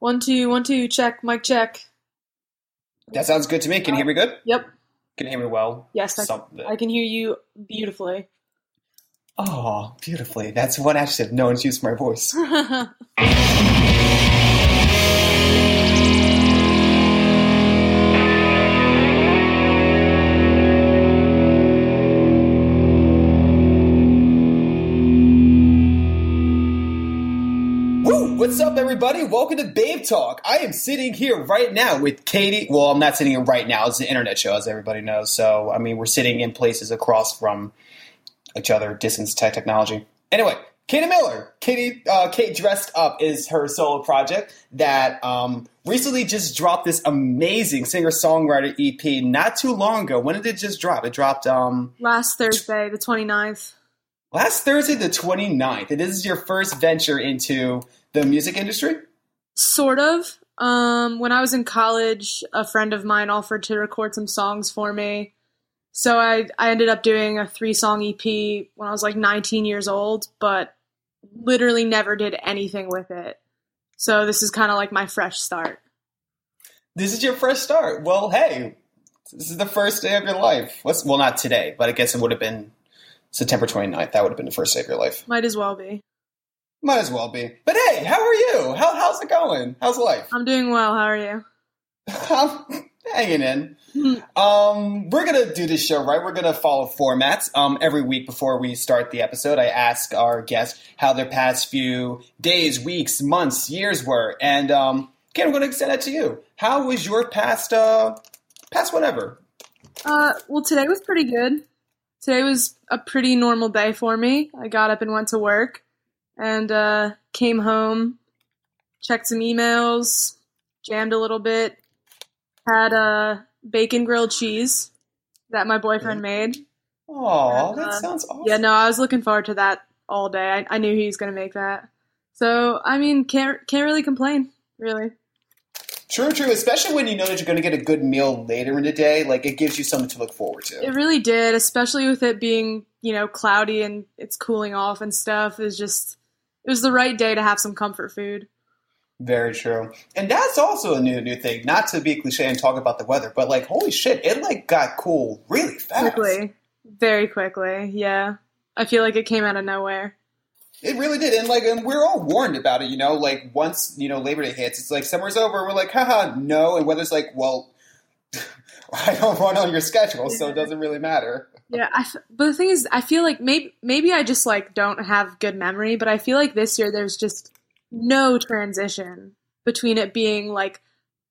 One, two, one, two, check, mic check. That sounds good to me. Can you hear me good? Yep. Can you hear me well? Yes, I, I can hear you beautifully. Oh, beautifully. That's one adjective. No one's used my voice. everybody? Welcome to Babe Talk. I am sitting here right now with Katie. Well, I'm not sitting here right now. It's an internet show, as everybody knows. So, I mean, we're sitting in places across from each other, distance tech technology. Anyway, Katie Miller. Katie, uh, Kate Dressed Up is her solo project that um, recently just dropped this amazing singer songwriter EP not too long ago. When did it just drop? It dropped um, Last Thursday, the 29th. last Thursday, the 29th. And this is your first venture into the music industry? Sort of. Um, when I was in college, a friend of mine offered to record some songs for me. So I, I ended up doing a three song EP when I was like 19 years old, but literally never did anything with it. So this is kind of like my fresh start. This is your fresh start. Well, hey, this is the first day of your life. What's, well, not today, but I guess it would have been September 29th. That would have been the first day of your life. Might as well be. Might as well be. But hey, how are you? How, how's it going? How's life? I'm doing well. How are you? I'm hanging in. Um, we're gonna do this show right. We're gonna follow formats. Um, every week before we start the episode, I ask our guest how their past few days, weeks, months, years were, and um, Ken, I'm gonna extend that to you. How was your past, uh, past whatever? Uh, well, today was pretty good. Today was a pretty normal day for me. I got up and went to work, and uh, came home, checked some emails, jammed a little bit, had a bacon grilled cheese that my boyfriend made. Oh, that uh, sounds awesome. Yeah, no, I was looking forward to that all day. I, I knew he was gonna make that. So, I mean, can't can't really complain, really. True, true. Especially when you know that you're going to get a good meal later in the day, like it gives you something to look forward to. It really did, especially with it being, you know, cloudy and it's cooling off and stuff. Was just, it was the right day to have some comfort food. Very true. And that's also a new new thing. Not to be cliche and talk about the weather, but like holy shit, it like got cool really fast. Quickly. Very quickly, yeah. I feel like it came out of nowhere. It really did. And like and we're all warned about it, you know, like once, you know, Labor Day hits, it's like summer's over, we're like, haha, no, and weather's like, well I don't run on your schedule, so it doesn't really matter. Yeah, but the thing is, I feel like maybe maybe I just like don't have good memory, but I feel like this year there's just no transition between it being like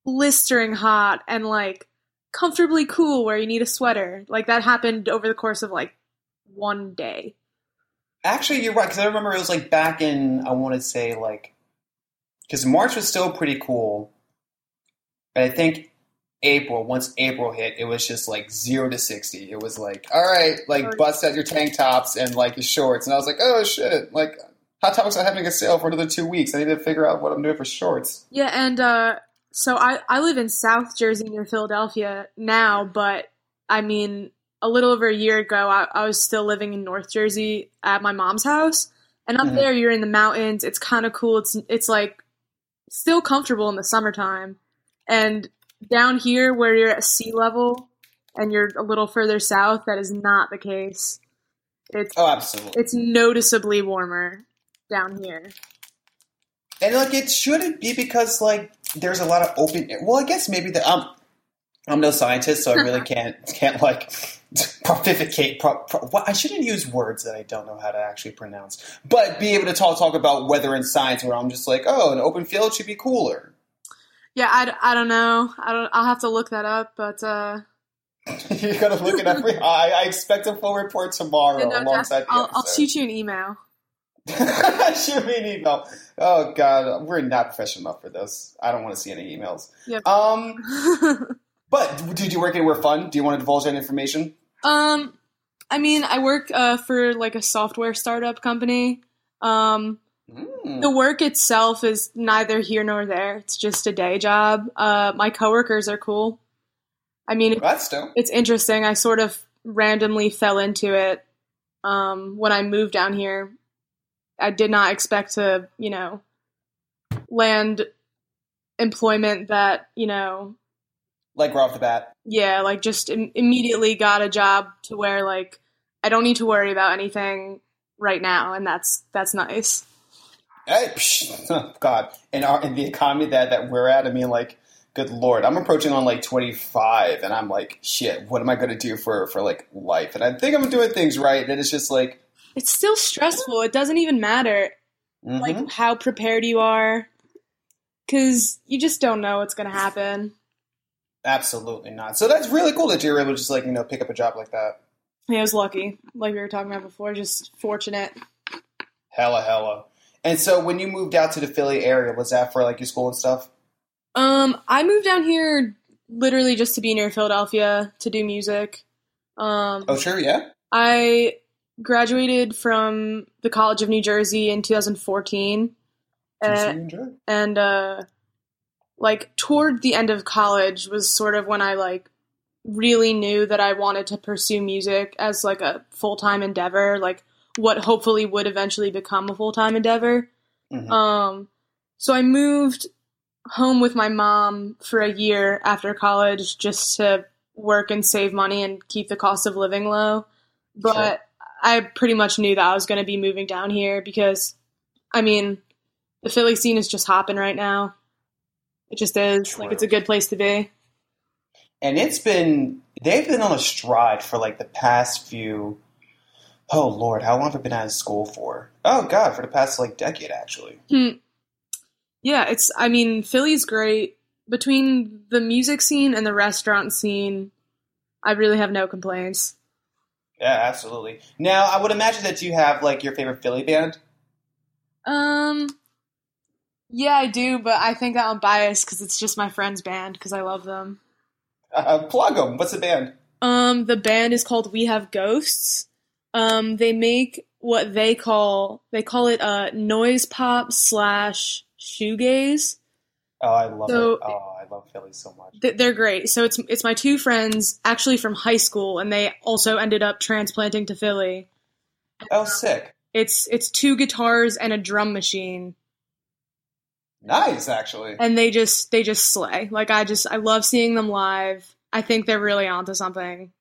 blistering hot and like comfortably cool where you need a sweater. Like that happened over the course of like one day. Actually, you're right because I remember it was like back in I want to say like because March was still pretty cool, but I think April once April hit, it was just like zero to sixty. It was like all right, like bust out your tank tops and like your shorts, and I was like, oh shit, like Hot Topics are having a sale for another two weeks. I need to figure out what I'm doing for shorts. Yeah, and uh, so I I live in South Jersey near Philadelphia now, but I mean, a little over a year ago, I, I was still living in North Jersey at my mom's house, and up Mhm. there, you're in the mountains. It's kind of cool. It's it's like still comfortable in the summertime, and down here where you're at sea level and you're a little further south, that is not the case. It's Oh, absolutely. it's noticeably warmer down here. And like it shouldn't be because like there's a lot of open. Well, I guess maybe the um, I'm no scientist, so I really can't can't like pontificate. Pro, pro, what, I shouldn't use words that I don't know how to actually pronounce, but be able to talk talk about weather and science. Where I'm just like, oh, an open field should be cooler. Yeah, I, I don't know. I don't. I'll have to look that up, but uh, You're gonna look it up. I, I expect a full report tomorrow no, alongside the I'll, I'll shoot you an email. Shoot me an email. Oh God, we're not professional enough for this. I don't want to see any emails. Yep. Um. But did you work anywhere fun? Do you want to divulge that information? um, I mean, I work uh, for like a software startup company. Um, Mm. the work itself is neither here nor there. It's just a day job. Uh, my coworkers are cool. I mean, That's dope. it's interesting. I sort of randomly fell into it um, when I moved down here. I did not expect to, you know, land employment that you know Like right off the bat. yeah like just Im- immediately got a job to where like i don't need to worry about anything right now and that's that's nice Hey, psh, God, in our in the economy that that we're at, I mean, like, good lord, I'm approaching on like 25, and I'm like, shit, what am I going to do for for like life? And I think I'm doing things right, and it's just like, it's still stressful it doesn't even matter mhm. like how prepared you are because you just don't know what's going to happen absolutely not. So that's really cool that you're able to just like you know pick up a job like that. yeah, i was lucky like we were talking about before just fortunate Hella, hella. And so when you moved out to the Philly area, was that for like your school and stuff? um i moved down here literally just to be near philadelphia to do music um Oh, sure, yeah. I graduated from the College of New Jersey in 2014. Uh, Enjoy. and uh like toward the end of college was sort of when I like really knew that I wanted to pursue music as like a full-time endeavor, like what hopefully would eventually become a full-time endeavor. Mhm. Um so I moved home with my mom for a year after college just to work and save money and keep the cost of living low. But Sure. I pretty much knew that I was going to be moving down here because I mean, the Philly scene is just hopping right now. It just is. Like it's a good place to be. and it's been they've been on a stride for like the past few oh lord how long have i been out of school for oh god for the past like decade actually Hmm. Yeah, it's I mean, Philly's great. Between the music scene and the restaurant scene, I really have no complaints. yeah absolutely now i would imagine that you have like your favorite philly band Um, yeah, I do, but I think that I'm biased because it's just my friend's band because I love them. uh, plug them what's the band Um, the band is called We Have Ghosts. Um, they make what they call they call it uh noise pop slash shoegaze. oh i love So- it oh i love philly so much Th- They're great. So it's it's my two friends actually from high school, and they also ended up transplanting to Philly. oh sick It's it's two guitars and a drum machine, nice actually and they just they just slay. Like I just I love seeing them live. I think they're really onto something.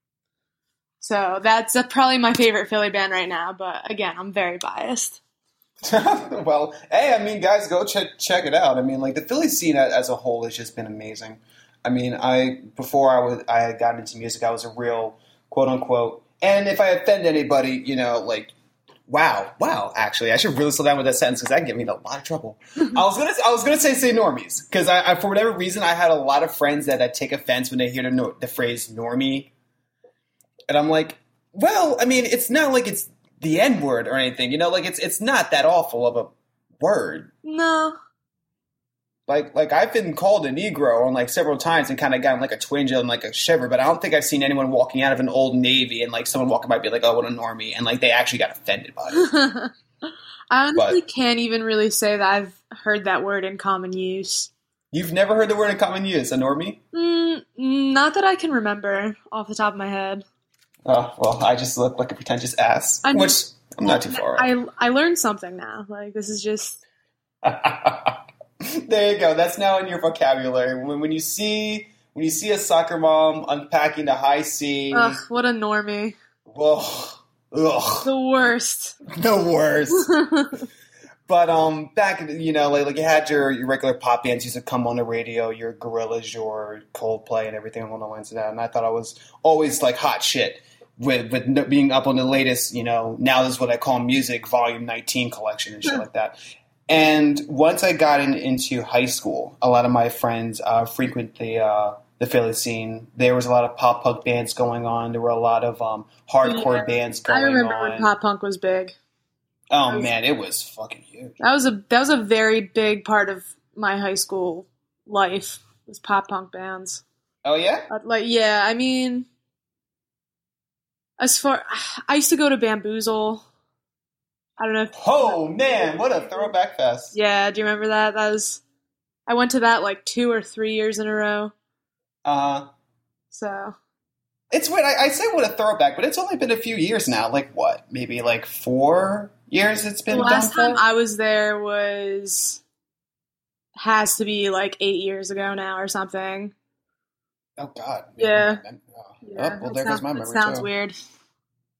So that's uh, probably my favorite Philly band right now. But again, I'm very biased. well, hey, I mean, guys, go check check it out. I mean, like the Philly scene as a whole has just been amazing. I mean, I before I was I had gotten into music, I was a real quote unquote. And if I offend anybody, you know, like, wow, wow. Actually, I should really slow down with that sentence because that can get me in a lot of trouble. I was gonna I was gonna say say normies because I, I for whatever reason I had a lot of friends that, that take offense when they hear the the phrase normie, and I'm like, well, I mean, it's not like it's the N word or anything, you know, like it's it's not that awful of a word. No, Like like I've been called a Negro on like several times and kind of gotten like a twinge and like a shiver, but I don't think I've seen anyone walking out of an old Navy and like someone walking by be like, oh, what a normie, and like they actually got offended by it. I honestly can't even really say that I've heard that word in common use. You've never heard the word in common use, a normie? Mm, not that I can remember off the top of my head. Oh well, I just look like a pretentious ass, I- which I'm not too far. off. I I learned something now. Like this is just there you go. That's now in your vocabulary. When, when you see when you see a soccer mom unpacking the Hi-C, ugh, what a normie. ugh, ugh, The worst. the worst. But um, back you know, like, like you had your, your regular pop bands used to come on the radio, your Gorillaz, your Coldplay, and everything along the lines of that. And I thought I was always like hot shit with with being up on the latest, you know, now this is what I call music volume 19 collection and shit like that. And once I got in, into high school, a lot of my friends uh, frequent the uh, the Philly scene. There was a lot of pop punk bands going on. There were a lot of um, hardcore Yeah. bands going on. I remember on. when pop punk was big. oh man, it was fucking huge. That was a that was a very big part of my high school life. Was pop punk bands. Oh yeah. Like yeah, I mean, as far I used to go to Bamboozle. I don't know. If, Oh man, what a throwback fest! yeah, do you remember that? That was I went to that like two or three years in a row. Uh, huh. So it's weird. I, I say what a throwback, but it's only been a few years now. Like what? Maybe like four years. It's been last time for? I was there was has to be like eight years ago now or something. Oh God. Yeah. Oh, Yeah, well, there sounds, goes my memory sounds too. weird.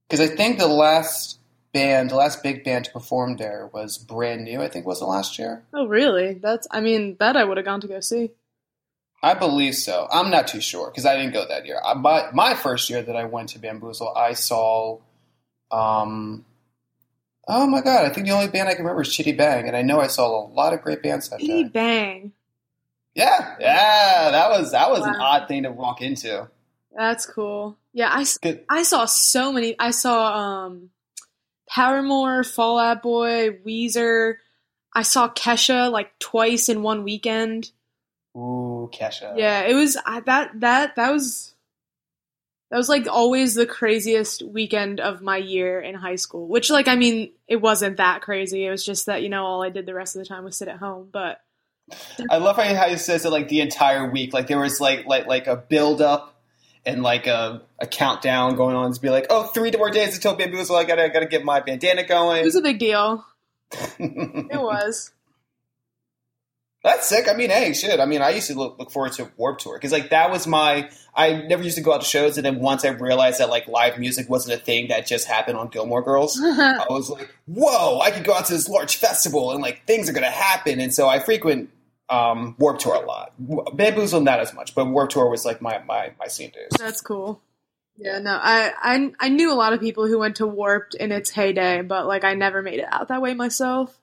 Because I think the last band, the last big band to perform there was Brand New. I think was the last year. Oh, really? That's. I mean, that I would have gone to go see. I believe so. I'm not too sure because I didn't go that year. I, my my first year that I went to Bamboozle, I saw. Um, oh my god! I think the only band I can remember is Chiddy Bang, and I know I saw a lot of great bands that Bitty day. bang. Yeah, yeah, that was that was an odd thing to walk into. That's cool. Yeah, I, Good. I saw so many. I saw um, Paramore, Fall Out Boy, Weezer. I saw Kesha like twice in one weekend. Ooh, Kesha. Yeah, it was I, that that that was that was like always the craziest weekend of my year in high school. Which like I mean, it wasn't that crazy. It was just that you know all I did the rest of the time was sit at home. But I love how he says it like the entire week. Like there was like like like a build up and like a, a countdown going on to be like, oh, three more days until Bamboozle. I gotta I gotta get my bandana going. it was a big deal. It was. That's sick. I mean, hey, shit. I mean, I used to look, look forward to Warp Tour because like that was my. I never used to go out to shows, and then once I realized that like live music wasn't a thing that just happened on Gilmore Girls, I was like, whoa, I could go out to this large festival and like things are gonna happen, and so I frequent um, Warp Tour a lot. Bamboozle not as much, but Warp Tour was like my my my scene days. That's cool. Yeah, no, I, I I knew a lot of people who went to Warped in its heyday, but like I never made it out that way myself.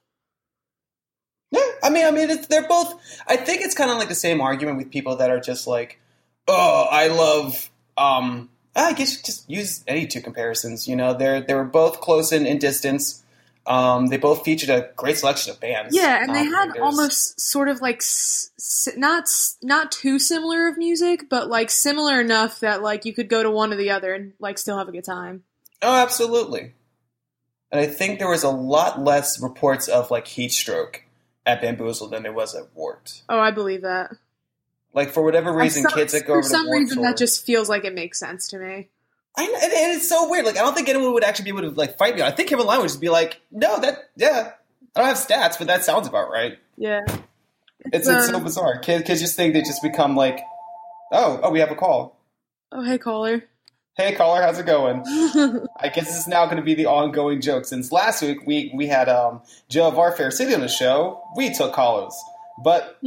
Yeah, I mean, I mean, it's, they're both. I think it's kind of like the same argument with people that are just like, "Oh, I love." Um, I guess you just use any two comparisons. You know, they're they were both close in, in distance. Um, they both featured a great selection of bands. Yeah, and they Um, had there's- almost sort of like s- s- not s- not too similar of music, but like similar enough that like you could go to one or the other and like still have a good time. Oh, absolutely. And I think there was a lot less reports of like heat stroke at Bamboozle than there was at Wart. Oh, I believe that. Like for whatever reason, some- kids that go for over some Warped reason Tour, that just feels like it makes sense to me. I, and, and it's so weird. Like I don't think anyone would actually be able to like fight me. I think Kevin Lyman would just be like, "No, that yeah, I don't have stats, but that sounds about right." Yeah, It's it's so um, bizarre. Kids kids just think they just become like, "Oh, oh, we have a call. Oh, hey caller. Hey, caller, how's it going?" I guess this is now going to be the ongoing joke. Since last week we we had um, Joe of our Fair City on the show, we took callers, but.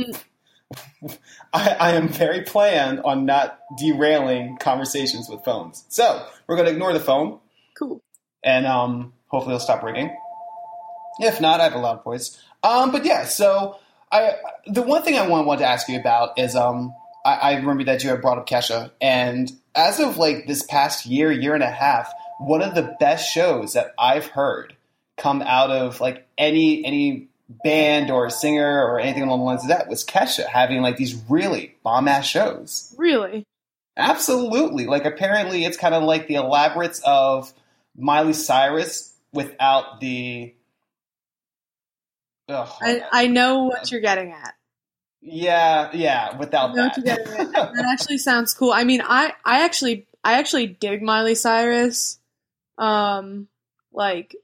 I, I am very planned on not derailing conversations with phones. So we're going to ignore the phone. cool. and um, hopefully it'll stop ringing. If not, I have a loud voice. Um, but yeah, so I the one thing I want, want to ask you about is um, I, I remember that you had brought up Kesha, and as of like this past year, year and a half, one of the best shows that I've heard come out of like any any band or a singer or anything along the lines of that was Kesha having like these really bomb ass shows. Really? Absolutely. Like apparently it's kind of like the elaborates of Miley Cyrus without the Ugh. I, I know what you're getting at. yeah, yeah, without that. you're getting at. That actually sounds cool. I mean, I, I actually I actually dig Miley Cyrus. Um, like,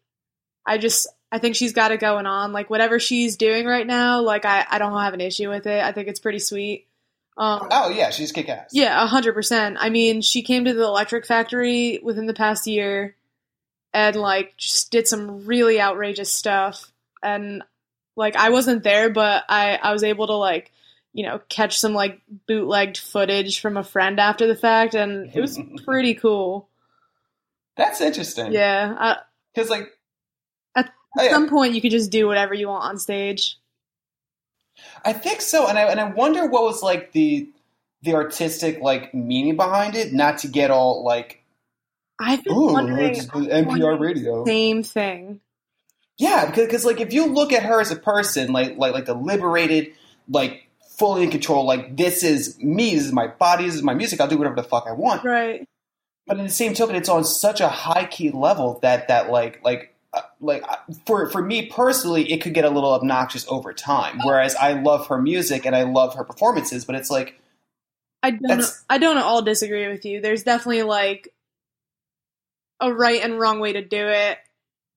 I just I think she's got it going on. Like whatever she's doing right now, like I I don't have an issue with it. I think it's pretty sweet. Um, oh yeah, she's kick ass. Yeah, a hundred percent. I mean, she came to the Electric Factory within the past year, and like just did some really outrageous stuff. And like, I wasn't there, but I I was able to like, you know, catch some like bootlegged footage from a friend after the fact, and it was pretty cool. That's interesting. Yeah, uh, Because like Oh, at oh, some point you could just do whatever you want on stage. I think so, and I and I wonder what was like the the artistic like meaning behind it. Not to get all like I've been ooh, wondering NPR radio. same thing. Yeah, because cause, like if you look at her as a person, like like like the liberated, like fully in control, like this is me, this is my body, this is my music. I'll do whatever the fuck I want. Right. But in the same token, it's on such a high key level that that like like like for for me personally, it could get a little obnoxious over time. Whereas I love her music and I love her performances, but it's like I don't. I don't at all disagree with you. There's definitely like a right and wrong way to do it,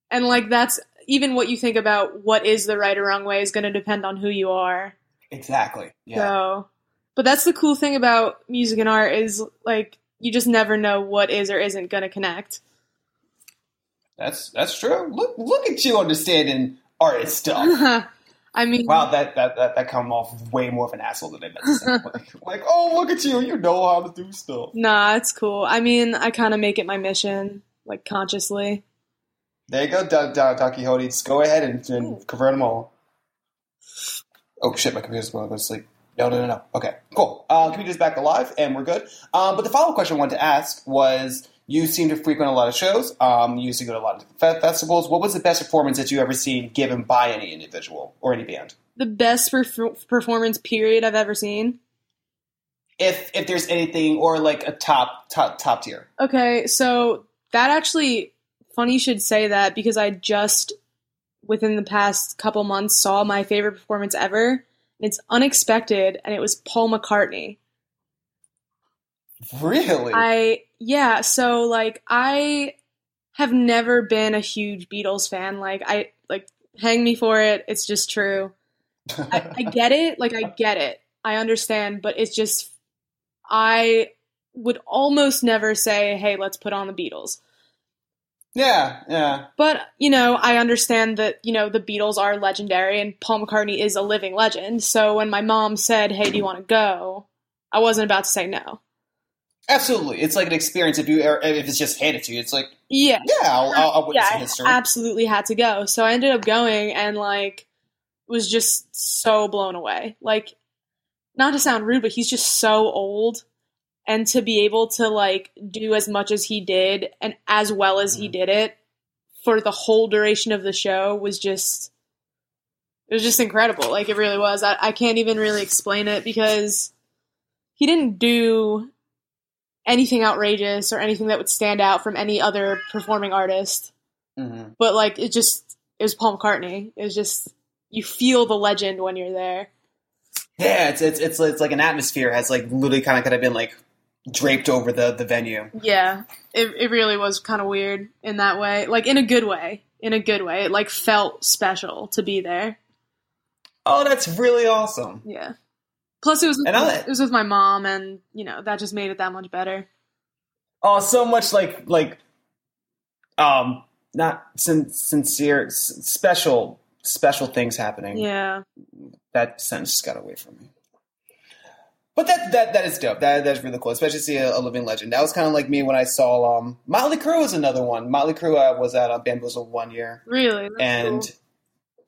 and like that's even what you think about what is the right or wrong way is going to depend on who you are. Exactly. Yeah. So, but that's the cool thing about music and art is like you just never know what is or isn't going to connect. That's that's true. Look look at you understanding art stuff. I mean, Wow, that that that, that come off way more of an asshole than I meant to say. like, like, oh, look at you, you know how to do stuff. nah, it's cool. I mean, I kind of make it my mission, like consciously. There you go, Don, Don, Don Quixote. Just go ahead and, and convert them all. Oh shit, my computer's going to go to sleep. No, no, no, no. Okay, cool. Uh, computer's back alive, and we're good. Um, but the follow-up question I wanted to ask was: You seem to frequent a lot of shows. Um, you used to go to a lot of festivals. What was the best performance that you ever seen given by any individual or any band? The best perf- performance period I've ever seen. If if there's anything, or like a top top top tier. Okay, so that actually funny you should say that because I just within the past couple months saw my favorite performance ever. It's unexpected and it was Paul McCartney. Really? I yeah, so like I have never been a huge Beatles fan. Like I like hang me for it. It's just true. I, I get it. Like I get it. I understand, but it's just I would almost never say, "Hey, let's put on the Beatles." yeah, yeah. But, you know, I understand that, you know, the Beatles are legendary and Paul McCartney is a living legend. So when my mom said, "Hey, do you want to go?" I wasn't about to say no. Absolutely, it's like an experience. If you if it's just handed to you, it's like Yeah. yeah, I'll, I'll, I'll witness yeah, some I absolutely had to go. So I ended up going and like was just so blown away. Like not to sound rude, but he's just so old and to be able to like do as much as he did and as well as he Mhm. did it for the whole duration of the show was just it was just incredible. Like it really was. I, I can't even really explain it because he didn't do anything outrageous or anything that would stand out from any other performing artist Mhm. but like it just it was Paul McCartney. It was just you feel the legend when you're there. Yeah, it's it's it's it's like an atmosphere has like literally kind of could have been like draped over the the venue. Yeah, it it really was kind of weird in that way, like in a good way. In a good way, it like felt special to be there. Oh, that's really awesome. Yeah. Plus, it was with, I- it was with my mom, and you know that just made it that much better. Oh, so much like like um not sin- sincere s- special special things happening. Yeah, That sentence just got away from me. But that that that is dope. That that's really cool, especially to see a, a living legend. That was kind of like me when I saw um Motley Crue was another one. Motley Crue uh, was at uh, Bamboozle one year. really. That's and cool.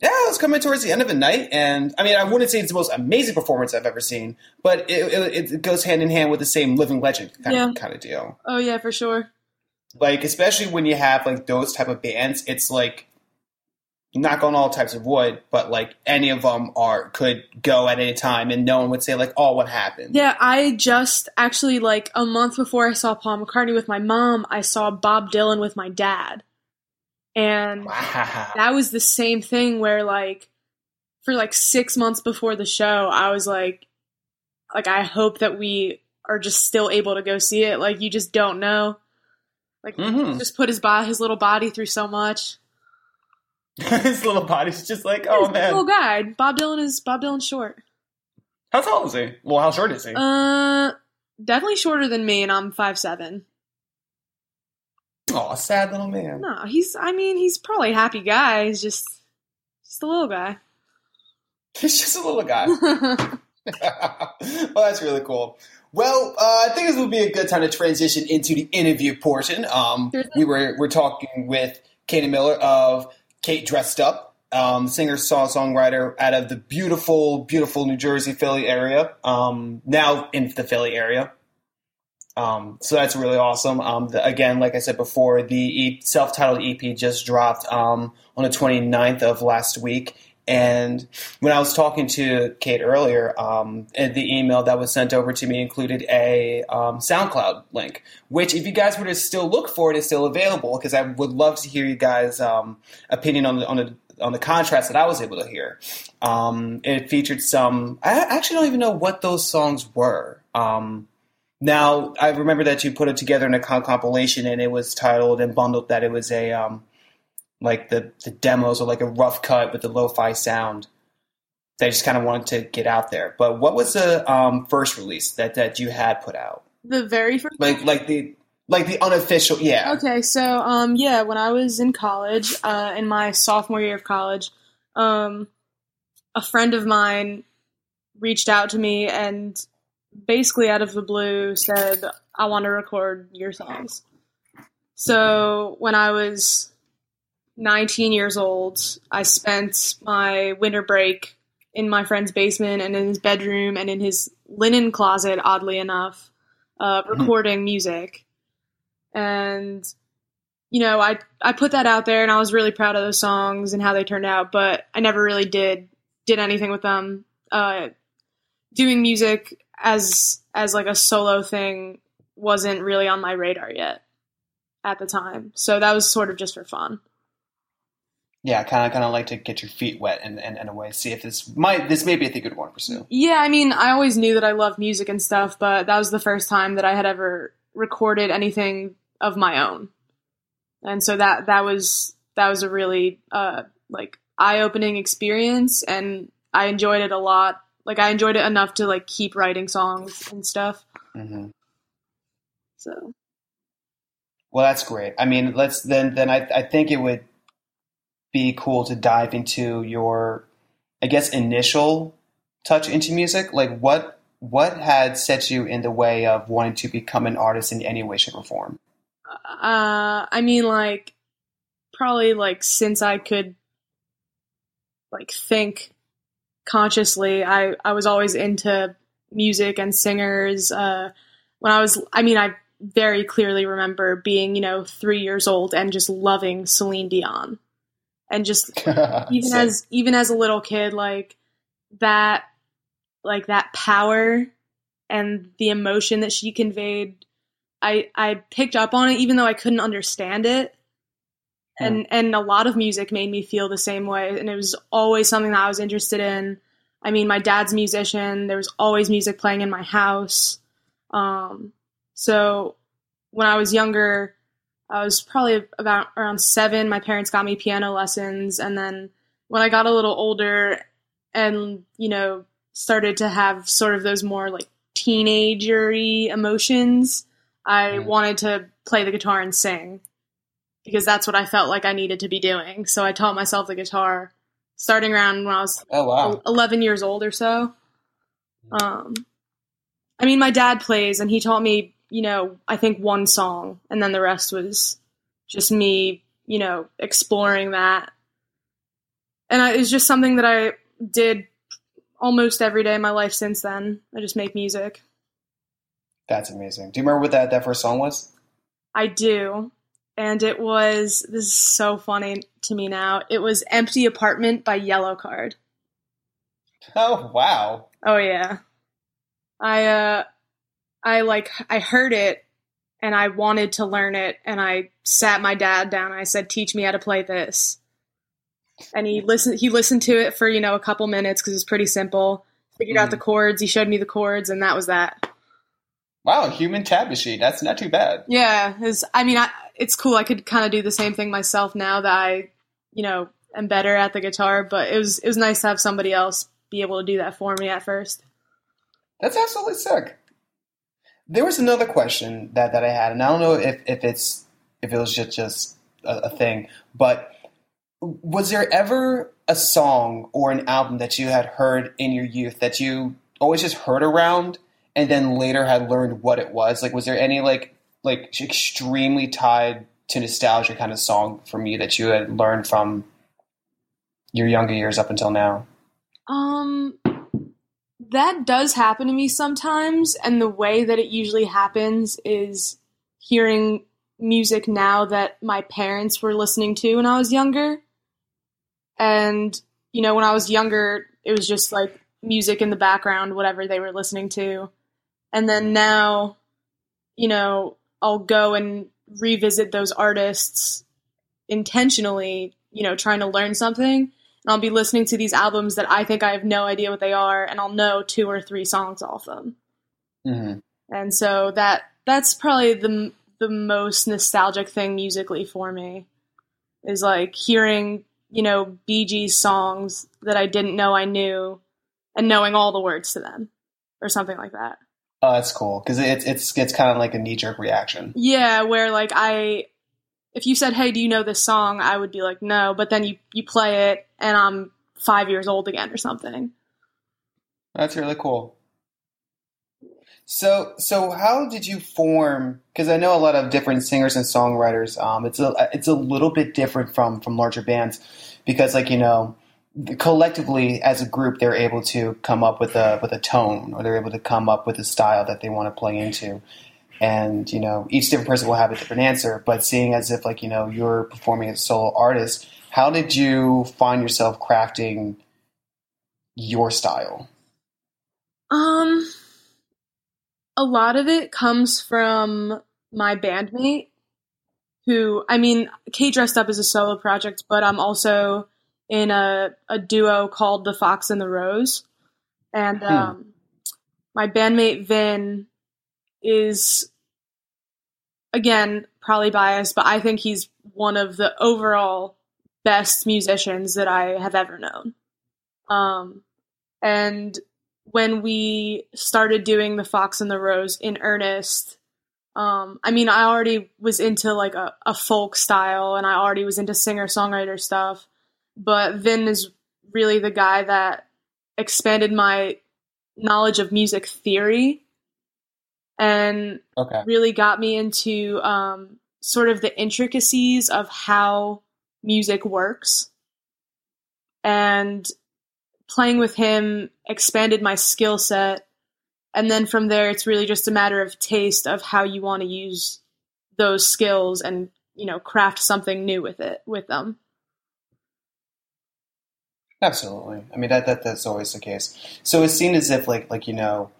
Yeah, it was coming towards the end of the night, and I mean, I wouldn't say it's the most amazing performance I've ever seen, but it, it, it goes hand in hand with the same living legend kind Yeah. of kind of deal. oh yeah, for sure. Like, especially when you have like those type of bands, it's like knock on all types of wood, but like any of them are could go at any time, and no one would say like, "Oh, what happened?" Yeah, I just actually like a month before I saw Paul McCartney with my mom, I saw Bob Dylan with my dad. And Wow. that was the same thing where like for like 6 months before the show, I was like like I hope that we are just still able to go see it. Like you just don't know. Like Mhm. just put his body his little body through so much. His little body's just like, oh He's a little man, guy. Bob Dylan is Bob Dylan short. how tall is he? Well, how short is he? Uh definitely shorter than me and I'm five seven. Oh, a sad little man. No, he's. I mean, he's probably a happy guy. He's just, just a little guy. He's just a little guy. well, that's really cool. Well, uh, I think this would be a good time to transition into the interview portion. Um, we were we're talking with Katie Miller of Kate Dressed Up, um, singer song songwriter out of the beautiful, beautiful New Jersey Philly area. Um, now in the Philly area. Um, so that's really awesome. Um, the, again, like I said before, the e- self-titled EP just dropped um, on the 29th of last week. And when I was talking to Kate earlier, um, and the email that was sent over to me included a um, SoundCloud link, which, if you guys were to still look for it, is still available because I would love to hear you guys' um, opinion on the on the on the contrast that I was able to hear. Um, it featured some. I actually don't even know what those songs were. Um, now I remember that you put it together in a compilation, and it was titled and bundled that it was a um, like the the demos or like a rough cut with the lo-fi sound. they just kind of wanted to get out there. But what was the um, first release that that you had put out? The very first, like like the like the unofficial, yeah. Okay, so um, yeah, when I was in college, uh, in my sophomore year of college, um, a friend of mine reached out to me and basically out of the blue said, "I want to record your songs." So when I was 19 years old, I spent my winter break in my friend's basement and in his bedroom and in his linen closet, oddly enough, uh, recording music. And you know, I I put that out there, and I was really proud of those songs and how they turned out. But I never really did did anything with them. Uh, doing music as as like a solo thing wasn't really on my radar yet at the time. So that was sort of just for fun. Yeah, kind of kind of like to get your feet wet and in, in, in, a way, see if this might this may be a thing you'd want to pursue. Yeah, I mean, I always knew that I loved music and stuff, but that was the first time that I had ever recorded anything of my own, and so that that was that was a really uh, like eye opening experience, and I enjoyed it a lot. Like I enjoyed it enough to like keep writing songs and stuff. Mm-hmm. So, well, that's great. I mean, let's then then I I think it would be cool to dive into your, I guess, initial touch into music. Like what what had set you in the way of wanting to become an artist in any way, shape, or form? Uh, I mean, like probably like since I could like think consciously, I I was always into music and singers. Uh, when I was, I mean, I very clearly remember being, you know, three years old and just loving Celine Dion and just even as even as a little kid like that like that power and the emotion that she conveyed i i picked up on it even though i couldn't understand it. And and a lot of music made me feel the same way and it was always something that i was interested in i mean my dad's musician there was always music playing in my house um so when i was younger I was probably about around seven. My parents got me piano lessons. And then when I got a little older and, you know, started to have sort of those more like teenagery emotions, I mm. wanted to play the guitar and sing because that's what I felt like I needed to be doing. So I taught myself the guitar starting around when I was oh, wow. 11 years old or so. Um, I mean, my dad plays and he taught me you know, I think one song, and then the rest was just me, you know, exploring that. And I, it was just something that I did almost every day of my life since then. I just make music. That's amazing. Do you remember what that, that first song was? I do. And it was, this is so funny to me now. It was Empty Apartment by Yellowcard. Oh, wow. Oh, yeah. I, uh, I like I heard it and I wanted to learn it and I sat my dad down I said teach me how to play this. And he listened he listened to it for, you know, a couple minutes cuz it's pretty simple. Figured mm. out the chords, he showed me the chords and that was that. Wow, human tab machine. That's not too bad. Yeah, it's I mean, I, it's cool. I could kind of do the same thing myself now that I, you know, am better at the guitar, but it was it was nice to have somebody else be able to do that for me at first. That's absolutely sick. There was another question that, that I had, and I don't know if, if it's if it was just just a, a thing, but was there ever a song or an album that you had heard in your youth that you always just heard around and then later had learned what it was? Like, was there any like like extremely tied to nostalgia kind of song from you that you had learned from your younger years up until now? Um, that does happen to me sometimes, and the way that it usually happens is hearing music now that my parents were listening to when I was younger. And, you know, when I was younger, it was just like music in the background, whatever they were listening to. And then now, you know, I'll go and revisit those artists intentionally, you know, trying to learn something. And I'll be listening to these albums that I think I have no idea what they are, and I'll know two or three songs off them. Mm-hmm. And so that that's probably the the most nostalgic thing musically for me is like hearing you know Bee Gees songs that I didn't know I knew and knowing all the words to them or something like that. Oh, that's cool because it's it's it's kind of like a knee jerk reaction. Yeah, where like I, if you said, "Hey, do you know this song?" I would be like, "No," but then you you play it, and I'm five years old again or something. That's really cool. So, so how did you form? Because I know a lot of different singers and songwriters. Um, it's a it's a little bit different from from larger bands because, like you know, collectively as a group, they're able to come up with a with a tone, or they're able to come up with a style that they want to play into. And you know, each different person will have a different answer. But seeing as if like you know you're performing as a solo artist, how did you find yourself crafting your style? Um, a lot of it comes from my bandmate, who I mean, Kate dressed up as a solo project, but I'm also in a, a duo called The Fox and the Rose. And Hmm. um, my bandmate Vin is, again, probably biased, but I think he's one of the overall best musicians that I have ever known. Um, and when we started doing The Fox and the Rose in earnest, um, I mean, I already was into like a, a folk style and I already was into singer songwriter stuff but Vin is really the guy that expanded my knowledge of music theory and Okay. really got me into um, sort of the intricacies of how music works. And playing with him expanded my skill set. And then from there, it's really just a matter of taste of how you want to use those skills and, you know, craft something new with it, with them. Absolutely. I mean that, that that's always the case. So it seemed as if like like you know,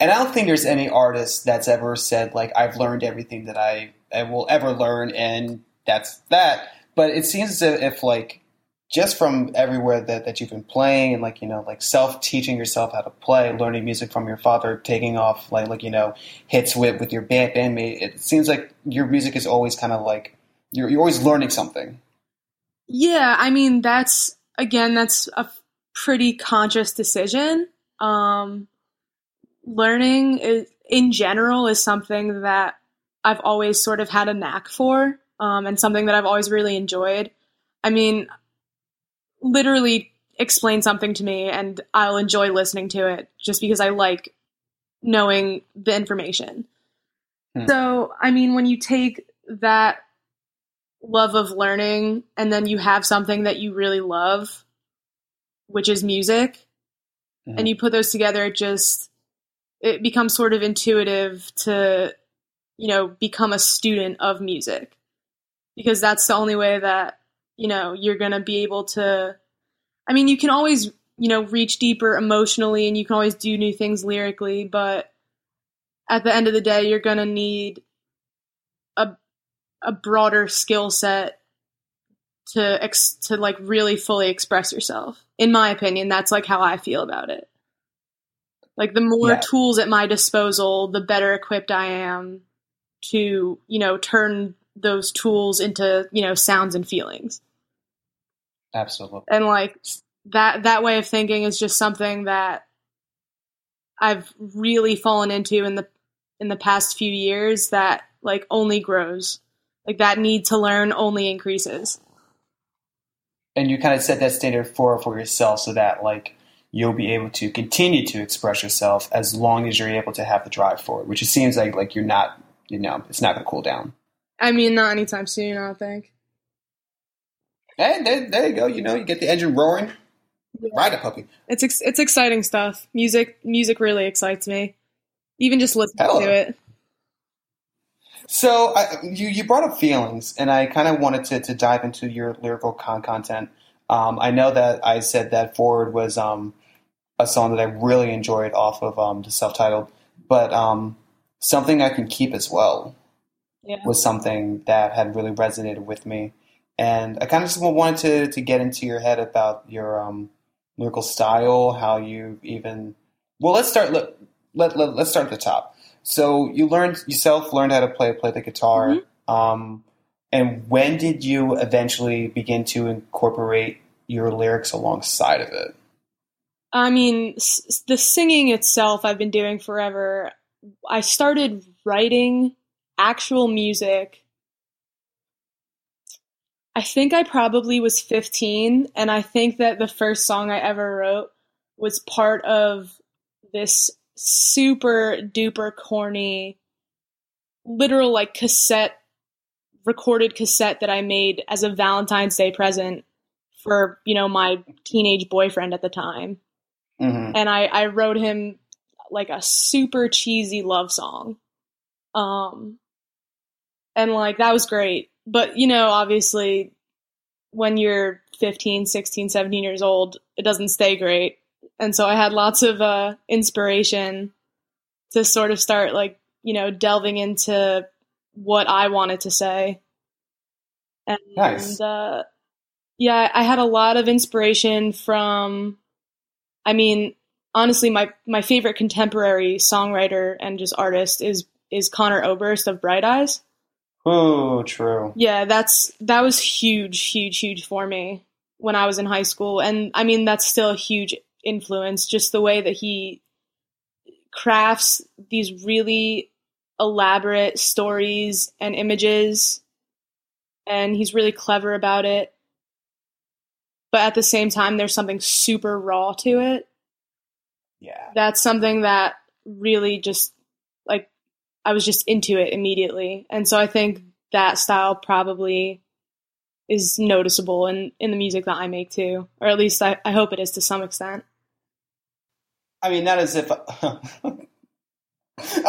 and I don't think there's any artist that's ever said like I've learned everything that I, I will ever learn and that's that. But it seems as if, if like just from everywhere that, that you've been playing and like you know like self teaching yourself how to play, learning music from your father, taking off like like you know hits with with your band bandmate. It seems like your music is always kind of like you're you're always learning something. Yeah, I mean that's again that's a pretty conscious decision. Um, learning is, in general is something that I've always sort of had a knack for, um, and something that I've always really enjoyed. I mean, literally explain something to me, and I'll enjoy listening to it just because I like knowing the information. Hmm. So, I mean, when you take that love of learning and then you have something that you really love which is music Mhm. and you put those together it just it becomes sort of intuitive to you know become a student of music because that's the only way that you know you're going to be able to i mean you can always you know reach deeper emotionally and you can always do new things lyrically but at the end of the day you're going to need a broader skill set to ex- to like really fully express yourself. In my opinion, that's like how I feel about it. Like the more Yeah. tools at my disposal, the better equipped I am to, you know, turn those tools into, you know, sounds and feelings. Absolutely. And like that that way of thinking is just something that I've really fallen into in the in the past few years that like only grows. Like that need to learn only increases. and you kind of set that standard for for yourself so that like you'll be able to continue to express yourself as long as you're able to have the drive for it which it seems like like you're not you know it's not going to cool down I mean, not anytime soon, I don't think. and there, there you go you know you get the engine roaring ride a puppy It's ex- it's exciting stuff. Music music really excites me. Even just listening Hell. to it. So I, you you brought up feelings and i kind of wanted to, to dive into your lyrical con- content um, i know that i said that forward was um, a song that i really enjoyed off of um, the self-titled but um, something i can keep as well Yeah. was something that had really resonated with me. And I kind of just wanted to, to get into your head about your um, lyrical style, how you even. Well, let's start. Let, let, let, us start at the top. So you learned yourself learned how to play play the guitar. Um, and when did you eventually begin to incorporate your lyrics alongside of it? I mean, s- the singing itself I've been doing forever. I started writing actual music. I think I probably was 15, and I think that the first song I ever wrote was part of this super duper corny, literal like cassette, recorded cassette that I made as a Valentine's Day present for, you know, my teenage boyfriend at the time Mhm. and I, I wrote him like a super cheesy love song. Um, and like that was great. But you know, obviously, when you're 15, 16, 17 years old, it doesn't stay great. And so I had lots of uh, inspiration to sort of start like, you know, delving into what I wanted to say. And Nice. uh, yeah, I had a lot of inspiration from I mean, honestly, my my favorite contemporary songwriter and just artist is is Conor Oberst of Bright Eyes. Oh, true. Yeah, that's that was huge, huge, huge for me when I was in high school, and I mean that's still a huge influence. Just the way that he crafts these really elaborate stories and images, and he's really clever about it. But at the same time, there's something super raw to it Yeah. that's something that really just like I was just into it immediately. And so I think that style probably is noticeable in, in the music that I make too. Or at least I, I hope it is to some extent. I mean, not as if I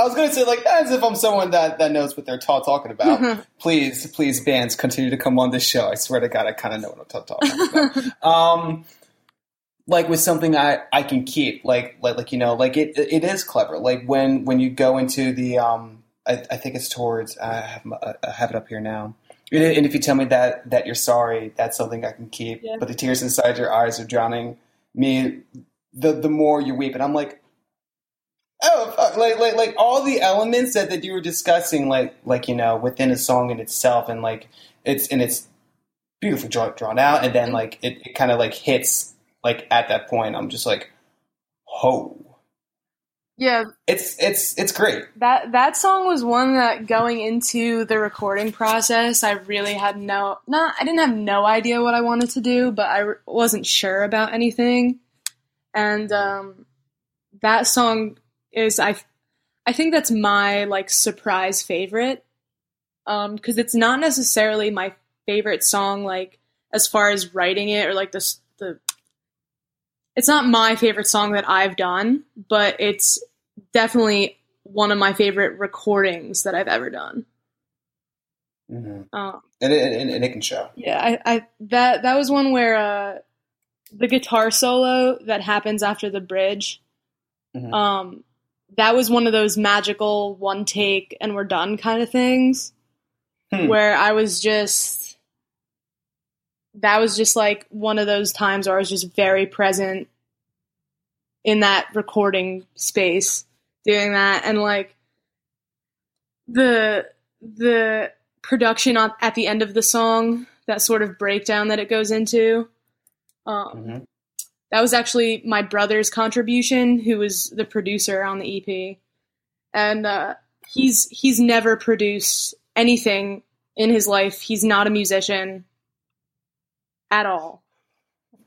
was going to say, like, not as if I'm someone that, that knows what they're ta- talking about. please, please, bands, continue to come on this show. I swear to God, I kind of know what I'm ta- talking about. um, like with something I, I can keep, like, like, like you know, like it, it is clever. Like when, when you go into the, um, I, I think it's towards. I have, I have it up here now. And if you tell me that that you're sorry, that's something I can keep. Yeah. But the tears inside your eyes are drowning me. The the more you weep, and I'm like, oh, fuck. like like like all the elements that, that you were discussing, like like you know, within a song in itself, and like it's and it's beautifully drawn drawn out, and then like it, it kind of like hits like at that point. I'm just like, ho, Yeah, it's it's it's great. that that song was one that going into the recording process, I really had no not I didn't have no idea what I wanted to do, but I r- wasn't sure about anything. And um, that song is I I think that's my like surprise favorite um because it's not necessarily my favorite song like as far as writing it or like the the it's not my favorite song that I've done, but it's definitely one of my favorite recordings that I've ever done. hmm Um, And, it, and, and it can show. yeah, I, I that that was one where uh, the guitar solo that happens after the bridge. Mhm. Um, that was one of those magical one take and we're done kind of things Hmm. where I was just that was just like one of those times where I was just very present in that recording space doing that and like the the production on, at the end of the song that sort of breakdown that it goes into um, Mhm. that was actually my brother's contribution who was the producer on the ep and uh, he's he's never produced anything in his life he's not a musician at all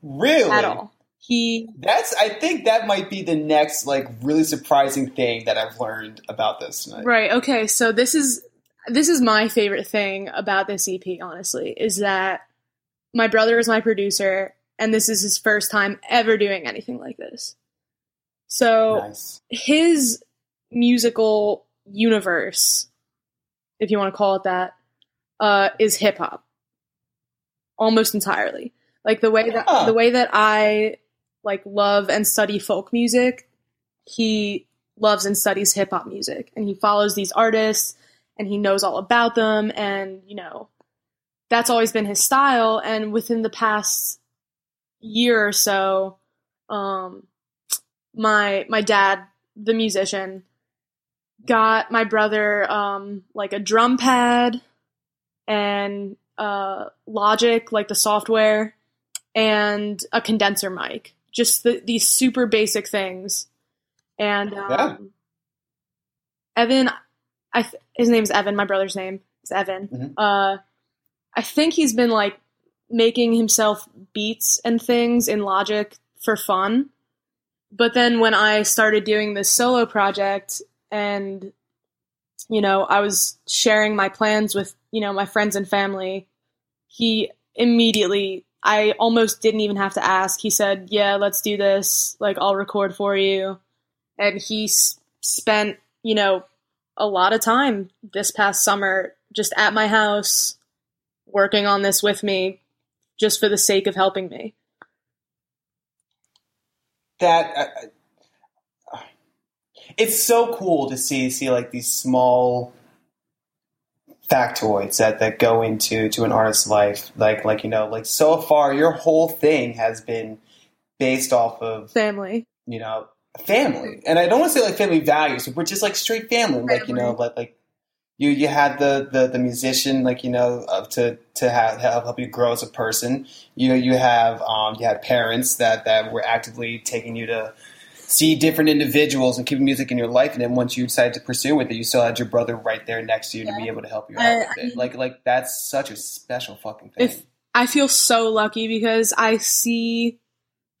Really? at all he That's. I think that might be the next like really surprising thing that I've learned about this tonight. Right. Okay. So this is this is my favorite thing about this EP. Honestly, is that my brother is my producer, and this is his first time ever doing anything like this. So Nice. his musical universe, if you want to call it that, uh, is hip hop almost entirely. Like the way that the way that I like love and study folk music, he loves and studies hip hop music, and he follows these artists, and he knows all about them, and you know, that's always been his style. And within the past year or so, um, my my dad, the musician, got my brother um, like a drum pad and uh, Logic, like the software, and a condenser mic just the, these super basic things. And um, Yeah. Evan, I th- his name's Evan. My brother's name is Evan. Mhm. Uh, I think he's been like making himself beats and things in Logic for fun. But then when I started doing this solo project and you know, I was sharing my plans with, you know, my friends and family, he immediately I almost didn't even have to ask. He said, "Yeah, let's do this. Like I'll record for you." And he s- spent, you know, a lot of time this past summer just at my house working on this with me just for the sake of helping me. that uh, uh, it's so cool to see see like these small factoids that that go into to an artist's life like like you know like so far your whole thing has been based off of Family. you know family and i don't want to say like family values but just like straight family, like you know like like you you had the the, the musician like you know to to have help help you grow as a person. You you have um you had parents that that were actively taking you to see different individuals and keeping music in your life. And then once you decided to pursue it you still had your brother right there next to you to be able to help you I- out with I mean- like like that's such a special fucking thing. If I feel so lucky because I see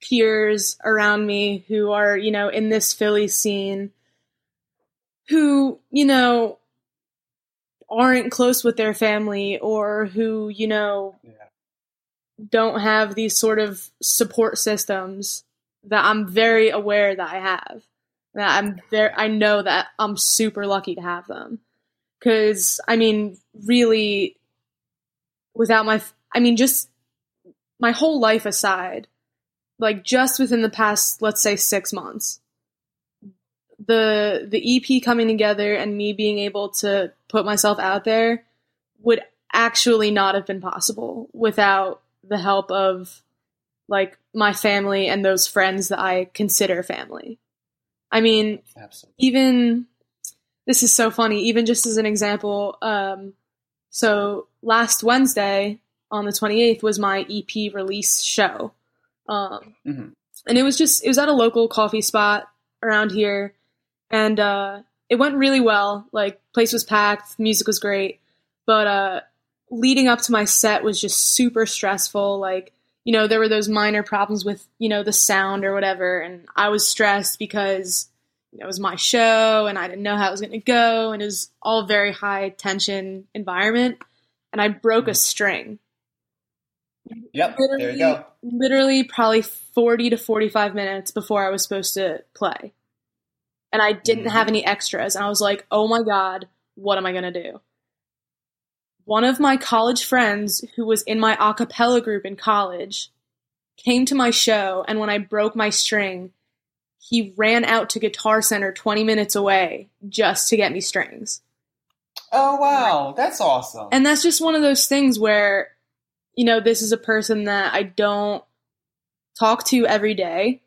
peers around me who are, you know, in this Philly scene who, you know, aren't close with their family or who, you know, Yeah. don't have these sort of support systems that I'm very aware that I have. That I'm there I know that I'm super lucky to have them. Cuz I mean, really without my I mean just my whole life aside, like just within the past let's say 6 months the the EP coming together and me being able to put myself out there would actually not have been possible without the help of like my family and those friends that I consider family. I mean, absolutely even this is so funny even just as an example um so last wednesday on the 28th was my ep release show um Mhm. and it was just it was at a local coffee spot around here and uh it went really well. Like place was packed music was great. But uh leading up to my set was just super stressful. Like you know there were those minor problems with you know the sound or whatever. And i was stressed because you know, it was my show and I didn't know how it was going to go. And it was all very high tension environment. And I broke a string. yep there you go. Literally probably 40 to 45 minutes before I was supposed to play. And I didn't Mhm. have any extras and I was like, "Oh my god, what am I going to do?" One of my college friends who was in my a cappella group in college came to my show and when I broke my string, he ran out to Guitar Center 20 minutes away just to get me strings. oh wow that's awesome And that's just one of those things where, you know, this is a person that I don't talk to every day.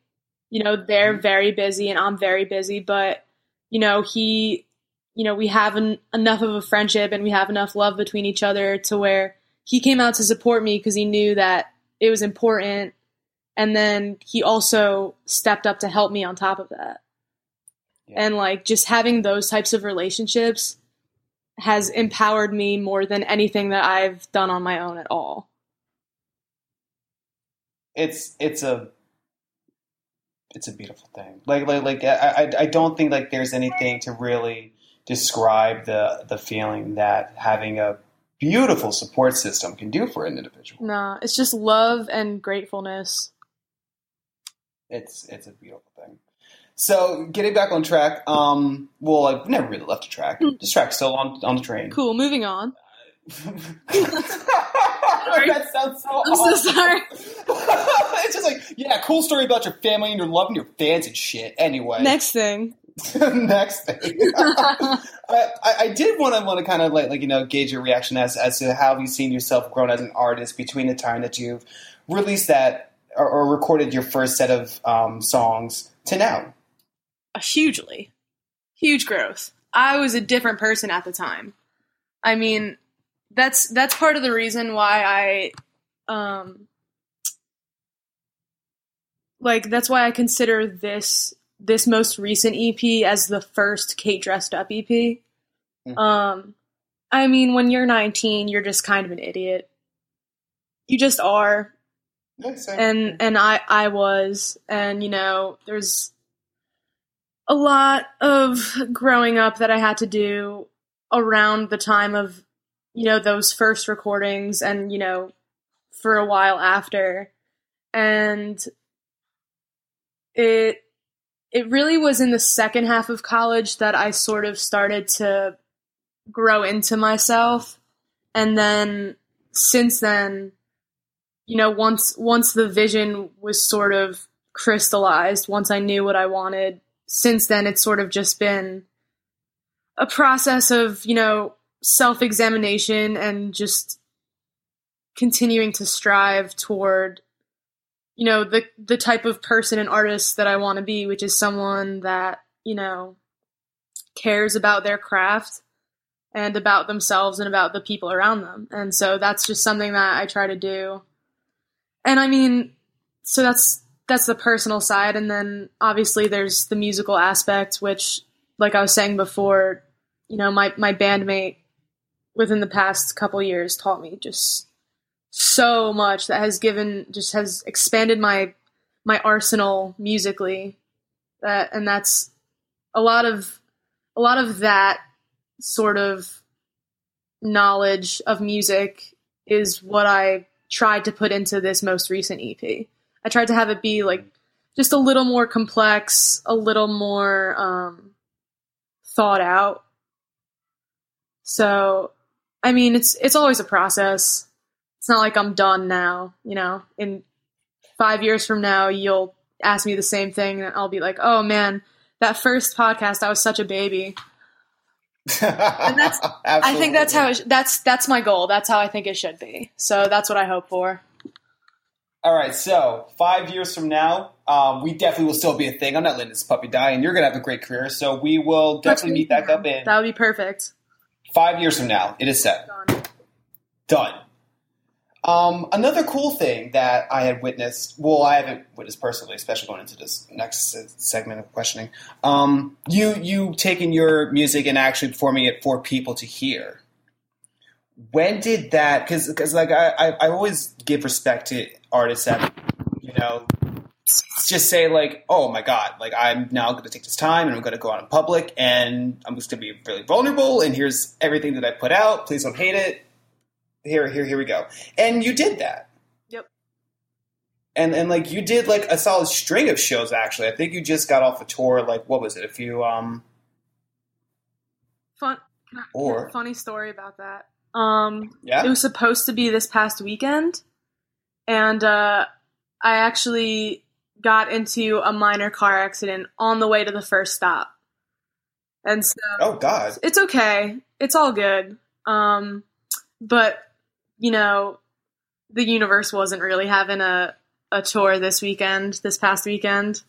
You know, they're Mhm. very busy and I'm very busy, but, you know, he, you know, we have an, enough of a friendship and we have enough love between each other to where he came out to support me because he knew that it was important. And then he also stepped up to help me on top of that. Yeah. And like just having those types of relationships has empowered me more than anything that I've done on my own at all. it's it's a it's a beautiful thing. Like like like I I, I don't think like there's anything to really describe the the feeling that having a beautiful support system can do for an individual. Nah, it's just love and gratefulness. It's it's a beautiful thing. So getting back on track, um, well, I've never really left the track. This track's still on on the train. Cool, moving on. that sounds so I'm so sorry. it's just like, yeah, cool story about your family and your love and your fans and shit. Anyway, Next thing. next thing. I, I, I did want to want to kind of like like you know gauge your reaction as as to how you've seen yourself grown as an artist between the time that you've released that or, or recorded your first set of um, songs to now. hugely huge growth i was a different person at the time i mean that's that's part of the reason why i um like that's why I consider this this most recent EP as the first Kate dressed up EP. Mhm. Um, I mean, when you're 19, you're just kind of an idiot. You just are, and and I I was, and you know, there's a lot of growing up that I had to do around the time of you know those first recordings, and you know, for a while after, and it it really was in the second half of college that I sort of started to grow into myself. And then since then, you know, once once the vision was sort of crystallized, once I knew what I wanted, since then it's sort of just been a process of, you know, self-examination and just continuing to strive toward you know the the type of person and artist that I want to be, which is someone that you know cares about their craft and about themselves and about the people around them. And so that's just something that I try to do. And I mean, so that's that's the personal side, and then obviously there's the musical aspect, which, like I was saying before, you know, my my bandmate within the past couple years taught me just so much that has given just has expanded my my arsenal musically that and that's a lot of a lot of that sort of knowledge of music is what I tried to put into this most recent EP. I tried to have it be like just a little more complex, a little more um, thought out. So, I mean, it's it's always a process it's not like I'm done now, you know. In five years from now, you'll ask me the same thing, and I'll be like, "Oh man, that first podcast, I was such a baby." and that's- I think that's how it sh- that's that's my goal. That's how I think it should be. So that's what I hope for. All right, so five years from now, um, we definitely will still be a thing. I'm not letting this puppy die, and you're gonna have a great career. So we will definitely meet back up in That would be perfect. Five years from now. It is set. Done. Done. Um, another cool thing that I had witnessed, well, I haven't witnessed personally, especially going into this next segment of questioning. Um, you you taking your music and actually performing it for people to hear. When did that? Because like I I always give respect to artists that you know just say like, oh my god, like I'm now going to take this time and I'm going to go out in public and I'm just going to be really vulnerable and here's everything that I put out. Please don't hate it. Here, here, here we go. And you did that. Yep. And and like you did like a solid string of shows actually. I think you just got off a tour. Like what was it? A few um Fun. Or- funny story about that. Um, yeah. It was supposed to be this past weekend, and uh, I actually got into a minor car accident on the way to the first stop. And so oh God. it's okay. It's all good. Um, but you know, the universe wasn't really having a a tour this weekend, this past weekend,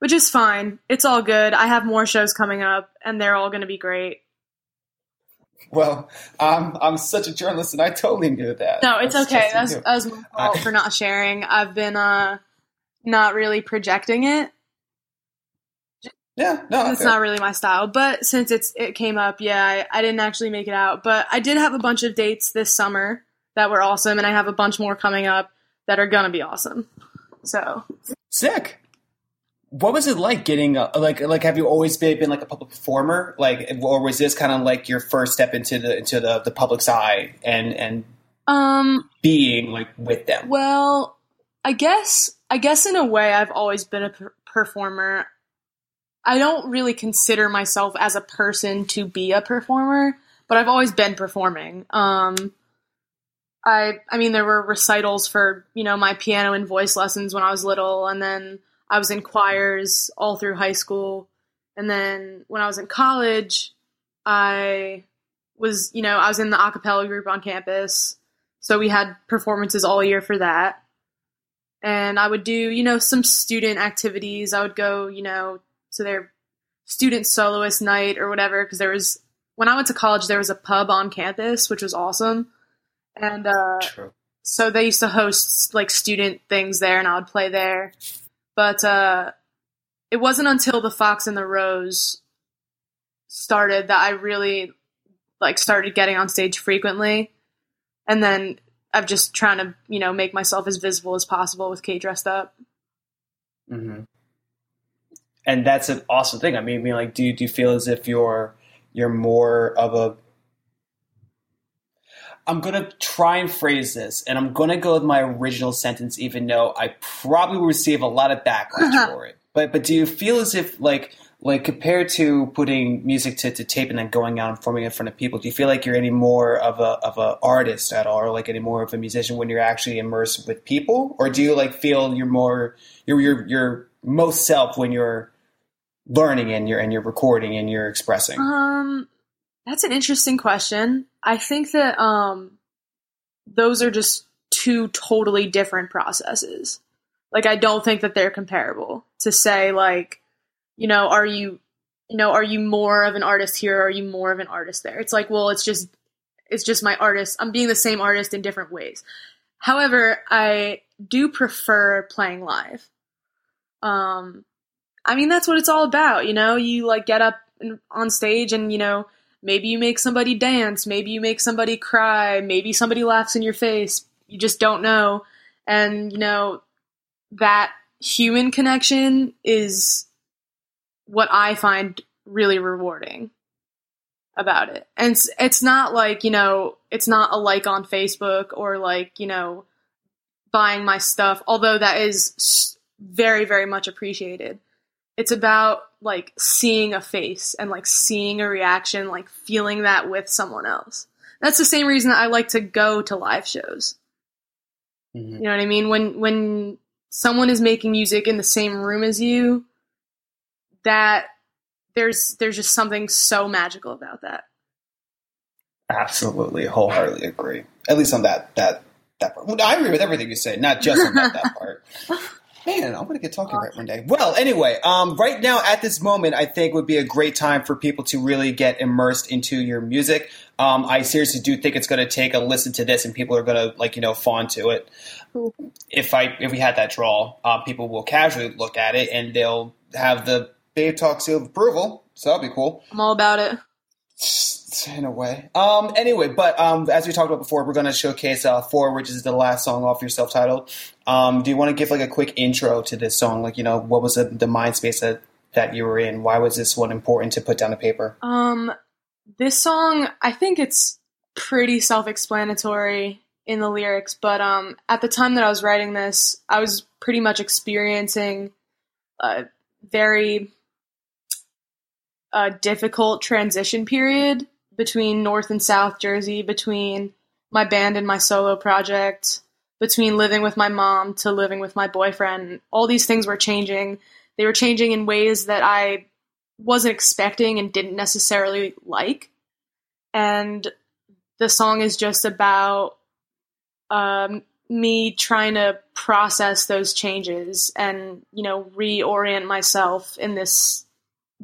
which is fine. It's all good. I have more shows coming up, and they're all going to be great. Well, I'm I'm such a journalist and I totally knew that. No, it's That's okay. That's that was my fault for not sharing. I've been uh not really projecting it. yeah, no, It's not really my style. But since it's it came up, yeah, I, I didn't actually make it out. But I did have a bunch of dates this summer that were awesome, and I have a bunch more coming up that are gonna be awesome. So sick. What was it like getting a, like like have you always been, been like a public performer like or was this kind of like your first step into the into the, the public's eye and and um being like with them? Well, I guess I guess in a way I've always been a per- performer. I don't really consider myself as a person to be a performer, but I've always been performing. Um I I mean there were recitals for, you know, my piano and voice lessons when I was little and then I was in choirs all through high school. And then when I was in college, I was, you know, I was in the a cappella group on campus. So we had performances all year for that. And I would do, you know, some student activities. I would go, you know, to their student soloist night or whatever because there was when I went to college there was a pub on campus which was awesome. And uh True. so they used to host like student things there and I would play there. but uh, it wasn't until the Fox and the Rose started that I really like started getting on stage frequently, and then I've just trying to you know make myself as visible as possible with Kate dressed up. Mm-hmm. And that's an awesome thing. I mean, I mean, like, do you, do you feel as if you're you're more of a I'm gonna try and phrase this, and I'm gonna go with my original sentence, even though I probably will receive a lot of backlash for it. But but do you feel as if like like compared to putting music to, to tape and then going out and performing in front of people, do you feel like you're any more of a of a artist at all, or like any more of a musician when you're actually immersed with people, or do you like feel you're more you're your your most self when you're learning and you're and you're recording and you're expressing? Um, that's an interesting question. I think that um, those are just two totally different processes. Like, I don't think that they're comparable. To say, like, you know, are you, you know, are you more of an artist here? Or are you more of an artist there? It's like, well, it's just, it's just my artist. I'm being the same artist in different ways. However, I do prefer playing live. Um, I mean, that's what it's all about. You know, you like get up on stage and you know Maybe you make somebody dance, maybe you make somebody cry, maybe somebody laughs in your face. You just don't know. And, you know, that human connection is what I find really rewarding about it. And it's, it's not like, you know, it's not a like on Facebook or like, you know, buying my stuff, although that is very, very much appreciated. It's about like seeing a face and like seeing a reaction, like feeling that with someone else. That's the same reason that I like to go to live shows. Mm-hmm. You know what I mean? When when someone is making music in the same room as you, that there's there's just something so magical about that. Absolutely, wholeheartedly agree. At least on that that that part. Well, I agree with everything you say, not just about that, part. Man, I'm gonna get talking right one day. Well, anyway, um, right now at this moment, I think would be a great time for people to really get immersed into your music. Um, I seriously do think it's gonna take a listen to this, and people are gonna like you know fawn to it. If I if we had that draw, uh, people will casually look at it and they'll have the Babe Talk seal of approval. So that'll be cool. I'm all about it in a way. Um, anyway, but um, as we talked about before, we're going to showcase uh, Four, which is the last song off your self-titled. Um, do you want to give like a quick intro to this song? Like, you know, what was the, the mind space that that you were in? Why was this one important to put down to paper? Um, this song, I think it's pretty self-explanatory in the lyrics, but um, at the time that I was writing this, I was pretty much experiencing a very a difficult transition period between North and South Jersey, between my band and my solo project, between living with my mom to living with my boyfriend. All these things were changing. They were changing in ways that I wasn't expecting and didn't necessarily like. And the song is just about um, me trying to process those changes and, you know, reorient myself in this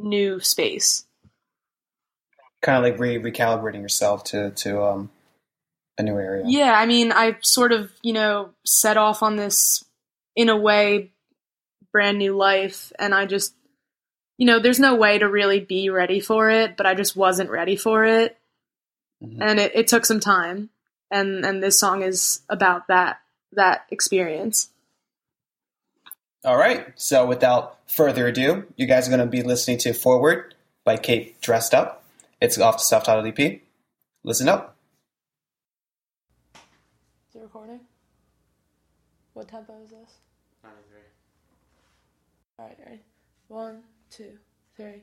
new space. Kind of like re- recalibrating yourself to to um, a new area. Yeah, I mean, I sort of you know set off on this in a way brand new life, and I just you know there's no way to really be ready for it, but I just wasn't ready for it, mm-hmm. and it, it took some time, and and this song is about that that experience. All right. So without further ado, you guys are going to be listening to Forward by Kate Dressed Up. It's off the self-titled EP. Listen up. Is it recording? What tempo is this? 93. All right, ready? One, two, three.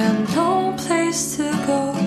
Got no place to go.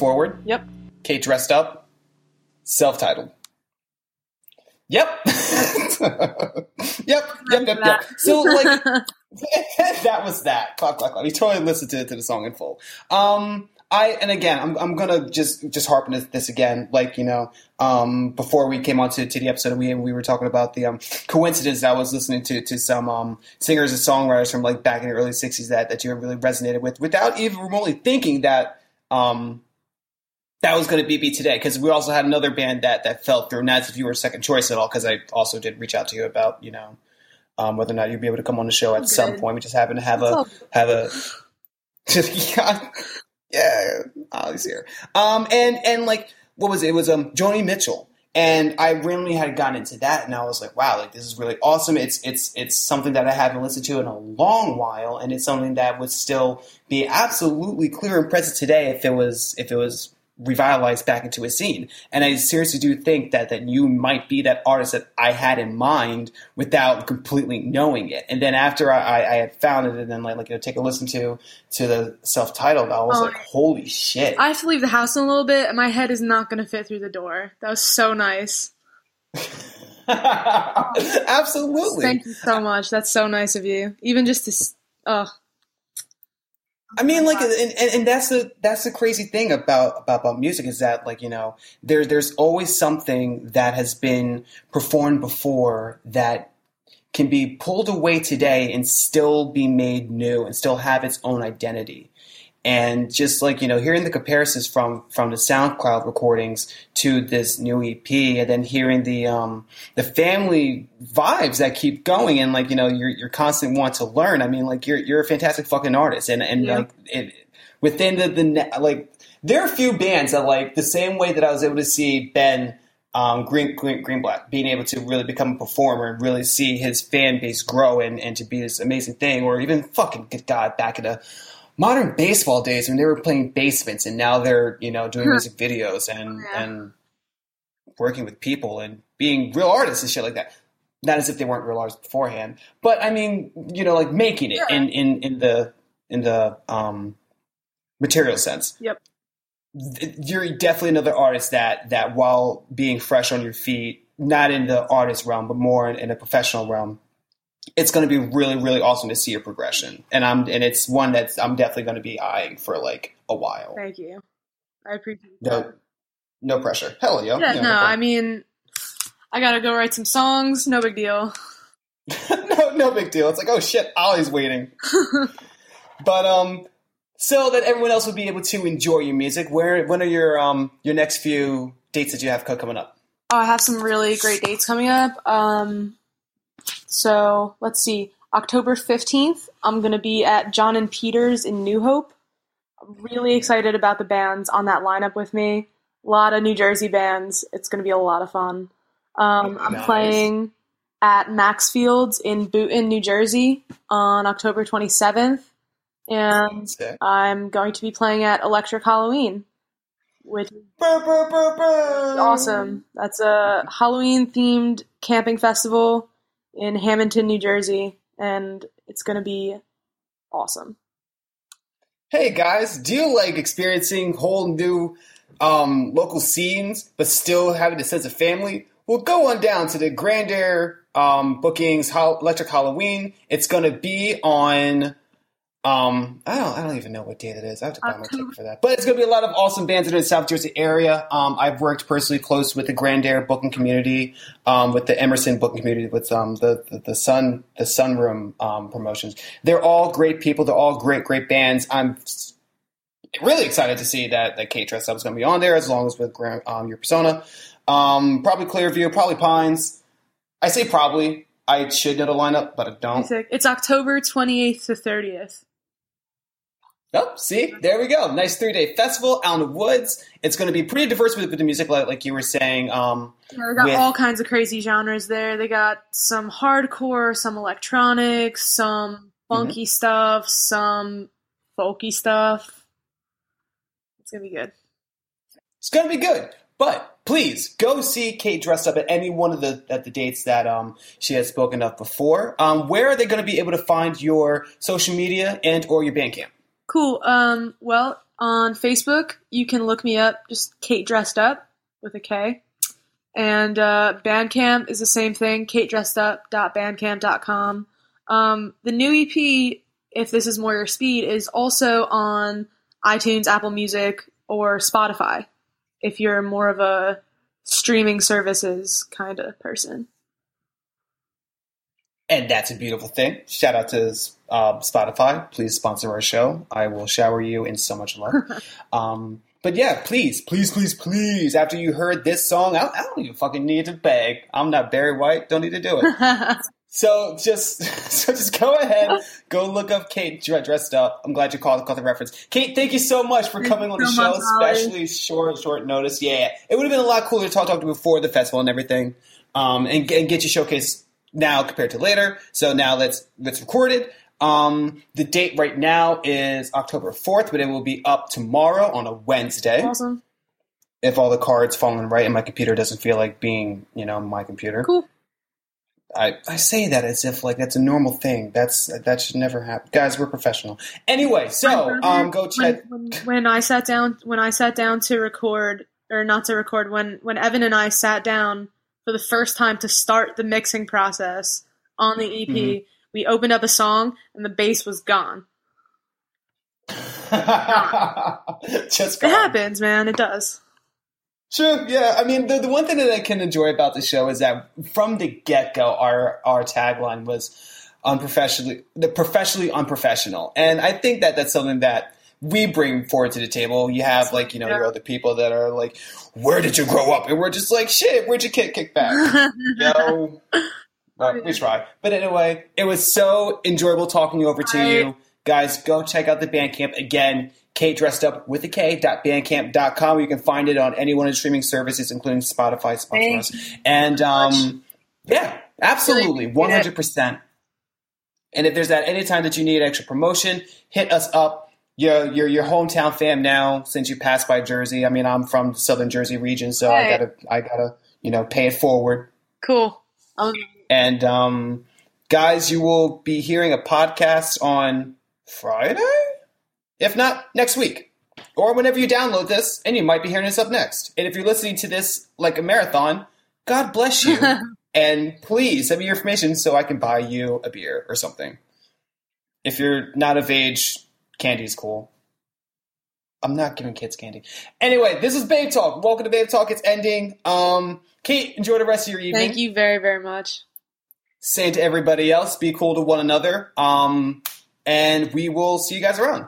Forward. Yep. Kate dressed up. Self-titled. Yep. yep. Yep. Yep. Yep. So like that was that. Clap, clap, clap. You totally listened to, to the song in full. Um, I and again, I'm I'm gonna just just harp on this, again. Like you know, um, before we came on to, to the episode, we we were talking about the um, coincidence that I was listening to to some um, singers and songwriters from like back in the early '60s that that you really resonated with, without even remotely thinking that um, that was going to be me today. Because we also had another band that that fell through. And that's if you were second choice at all. Because I also did reach out to you about you know um, whether or not you'd be able to come on the show at some point. We just happen to have a have a yeah, yeah, Ollie's here. Um, and and like what was it? It was um Joni Mitchell. And I randomly had gotten into that, and I was like, "Wow, like this is really awesome." It's it's it's something that I haven't listened to in a long while, and it's something that would still be absolutely clear and present today if it was if it was revitalized back into a scene. And I seriously do think that that you might be that artist that I had in mind without completely knowing it. And then after I, I had found it and then like, like you know, take a listen to to the self titled, I was Oh. like, holy shit. I have to leave the house in a little bit, and my head is not going to fit through the door. That was so nice. Absolutely. Thank you so much. That's so nice of you. Even just to, s- oh, I mean, like, and, and, and that's the that's the crazy thing about, about about music is that, like, you know, there there's always something that has been performed before that can be pulled away today and still be made new and still have its own identity. And just like you know, hearing the comparisons from from the SoundCloud recordings to this new EP, and then hearing the um the family vibes that keep going, and like you know, you're you're constantly want to learn. I mean, like you're you're a fantastic fucking artist, and and Yeah. like it, within the the like there are a few bands that like the same way that I was able to see Ben um, Green, Green Greenblatt being able to really become a performer and really see his fan base grow and, and to be this amazing thing, or even fucking good God back in the modern baseball days when they were playing basements and now they're you know doing music videos and Yeah. and working with people and being real artists and shit like that. Not as if they weren't real artists beforehand, but I mean, you know, like making it Yeah. in, in, in the in the um, material sense yep. you're definitely another artist that that while being fresh on your feet, not in the artist realm, but more in, in a professional realm, it's going to be really really awesome to see your progression. And I'm and it's one that I'm definitely going to be eyeing for like a while. Thank you. I appreciate No, that. no pressure. Hell. Yeah, Yeah, no, I mean, I gotta go write some songs. No big deal. no, no big deal. It's like, oh shit, Ollie's waiting. but um, so that everyone else would be able to enjoy your music. Where when are your um your next few dates that you have co- coming up? Oh, I have some really great dates coming up. Um, so let's see. October 15th, I'm going to be at John and Peters in New Hope. I'm really excited about the bands on that lineup with me. A lot of New Jersey bands. It's going to be a lot of fun. Um, I'm Nice. playing at Maxfield's in Boonton, New Jersey on October 27th. And Sick. I'm going to be playing at Electric Halloween, which brr. awesome. That's a Halloween themed camping festival in Hamilton, New Jersey, and it's going to be awesome. Hey guys, do you like experiencing whole new um, local scenes, but still having a sense of family? Well, go on down to the Grand Air um, bookings Hol- Electric Halloween. It's going to be on. Um, I don't. I don't even know what date it is. I have to buy my ticket for that. But it's going to be a lot of awesome bands in the South Jersey area. Um, I've worked personally close with the Grand Air booking community, um, with the Emerson booking community, with um, the, the the Sun the Sunroom um, promotions. They're all great people. They're all great great bands. I'm really excited to see that that Kate Dress Up is going to be on there, as long as with Gra- um, your persona. Um, probably Clearview, probably Pines. I say probably. I should know the lineup, but I don't. It's October 28th to 30th. Oh, see, there we go. Nice three day festival out in the woods. It's going to be pretty diverse with, with the music, like, like you were saying. Um, Yeah, they got With- all kinds of crazy genres there. They got some hardcore, some electronic, some funky stuff, some folky stuff. It's going to be good. it's going to be good. But please go see Kate dressed up at any one of the at the dates that um, she has spoken of before. Um, where are they going to be able to find your social media and or your Bandcamp? Cool. Um, well, on Facebook, you can look me up, just Kate Dressed Up with a K. And uh, Bandcamp is the same thing, katedressedup.bandcamp.com. Um, the new EP, if this is more your speed, is also on iTunes, Apple Music, or Spotify, if you're more of a streaming services kind of person. And that's a beautiful thing. Shout out to uh, Spotify. Please sponsor our show. I will shower you in so much love. um, but yeah, please, please, please, please. After you heard this song, I, I don't even fucking need to beg. I'm not Barry White. Don't need to do it. So just, so just go ahead, go look up Kate dre- dressed up. I'm glad you called, called the reference. Kate, thank you so much for Thank coming on the show, much, especially short, short notice. Yeah, it would have been a lot cooler to talk, talk to you before the festival and everything, um, and, and get you showcased now compared to later. So now let's let's record it. Um, the date right now is October 4th, but it will be up tomorrow on a Wednesday. awesome. if all the cards fall in right and my computer doesn't feel like being, you know, my computer. Cool. I, I say that as if like that's a normal thing. That's that should never happen. Guys, we're professional. Anyway, so um, go check. When, when, when I sat down, when I sat down to record, or not to record, when when Evan and I sat down for the first time to start the mixing process on the EP, Mhm. We opened up a song and the bass was gone. Just It happens, man. It does. True. Yeah. I mean, the, the one thing that I can enjoy about the show is that from the get go, our our tagline was unprofessionally, the professionally unprofessional, and I think that that's something that we bring forward to the table. You have like you know your Yeah. other people that are like, "Where did you grow up?" and we're just like, "Shit, where'd your kid kick back?" Yo. But we try. But anyway, it was so enjoyable talking over to I- you. Guys, go check out the Bandcamp. Again, Kate dressed up with a K dot bandcamp.com. You can find it on any one of the streaming services, including Spotify. And um, yeah, absolutely, one hundred percent. And if there's at any time that you need extra promotion, hit us up. You're, you're your hometown fam now since you passed by Jersey. I mean, I'm from the Southern Jersey region, so I gotta I gotta you know pay it forward. cool. Um, And um, guys, you will be hearing a podcast on Friday, if not next week, or whenever you download this, and you might be hearing this up next. And if you're listening to this like a marathon, God bless you, and please send me your information so I can buy you a beer or something. If you're not of age, candy's cool. I'm not giving kids candy. Anyway, this is Babe Talk. Welcome to Babe Talk. It's ending. Um, Kate, enjoy the rest of your evening thank you very, very much. Saying to everybody else, be cool to one another. Um, and we will see you guys around.